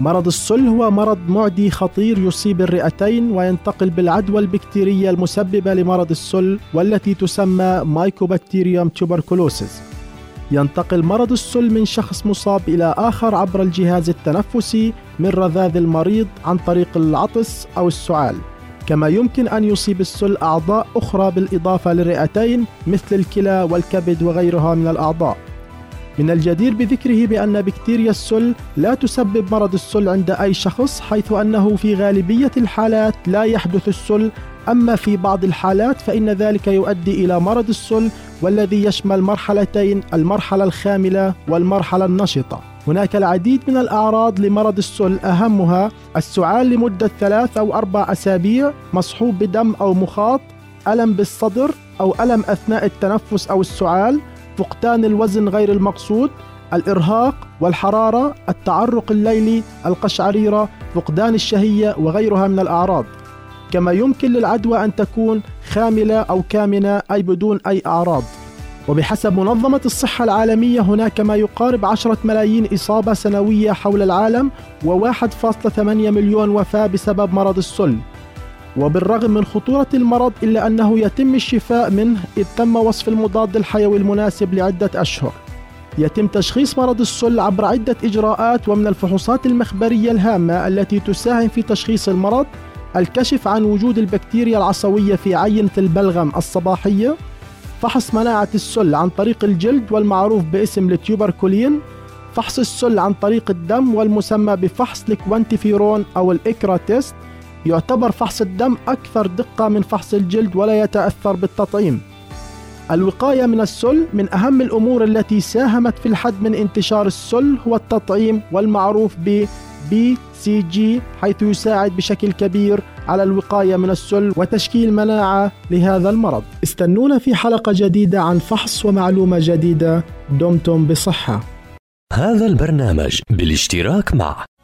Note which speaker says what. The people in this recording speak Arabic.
Speaker 1: مرض السل هو مرض معدي خطير يصيب الرئتين وينتقل بالعدوى البكتيرية المسببة لمرض السل والتي تسمى Mycobacterium tuberculosis ينتقل مرض السل من شخص مصاب إلى آخر عبر الجهاز التنفسي من رذاذ المريض عن طريق العطس أو السعال. كما يمكن أن يصيب السل أعضاء أخرى بالإضافة للرئتين مثل الكلى والكبد وغيرها من الأعضاء. من الجدير بذكره بأن بكتيريا السل لا تسبب مرض السل عند أي شخص حيث أنه في غالبية الحالات لا يحدث السل. أما في بعض الحالات فإن ذلك يؤدي إلى مرض السل والذي يشمل مرحلتين المرحلة الخاملة والمرحلة النشطة. هناك العديد من الأعراض لمرض السل أهمها السعال لمدة ثلاث أو أربع أسابيع مصحوب بدم أو مخاط ألم بالصدر أو ألم أثناء التنفس أو السعال فقدان الوزن غير المقصود الإرهاق والحرارة التعرق الليلي القشعريرة فقدان الشهية وغيرها من الأعراض. كما يمكن للعدوى أن تكون خاملة أو كامنة أي بدون أي أعراض. وبحسب منظمة الصحة العالمية هناك ما يقارب عشرة ملايين إصابة سنوية حول العالم و1.8 مليون وفاة بسبب مرض السل. وبالرغم من خطورة المرض إلا أنه يتم الشفاء منه إذ تم وصف المضاد الحيوي المناسب لعدة أشهر. يتم تشخيص مرض السل عبر عدة إجراءات ومن الفحوصات المخبرية الهامة التي تساهم في تشخيص المرض الكشف عن وجود البكتيريا العصوية في عينة البلغم الصباحية فحص مناعة السل عن طريق الجلد والمعروف باسم التيوبركولين فحص السل عن طريق الدم والمسمى بفحص ال QuantiFERON أو ال IGRA test يعتبر فحص الدم أكثر دقة من فحص الجلد ولا يتأثر بالتطعيم. الوقاية من السل من أهم الأمور التي ساهمت في الحد من انتشار السل هو التطعيم والمعروف ب BCG حيث يساعد بشكل كبير على الوقاية من السل وتشكيل مناعة لهذا المرض. استنونا في حلقة جديدة عن فحص ومعلومة جديدة. دمتم بصحة.
Speaker 2: هذا البرنامج بالاشتراك مع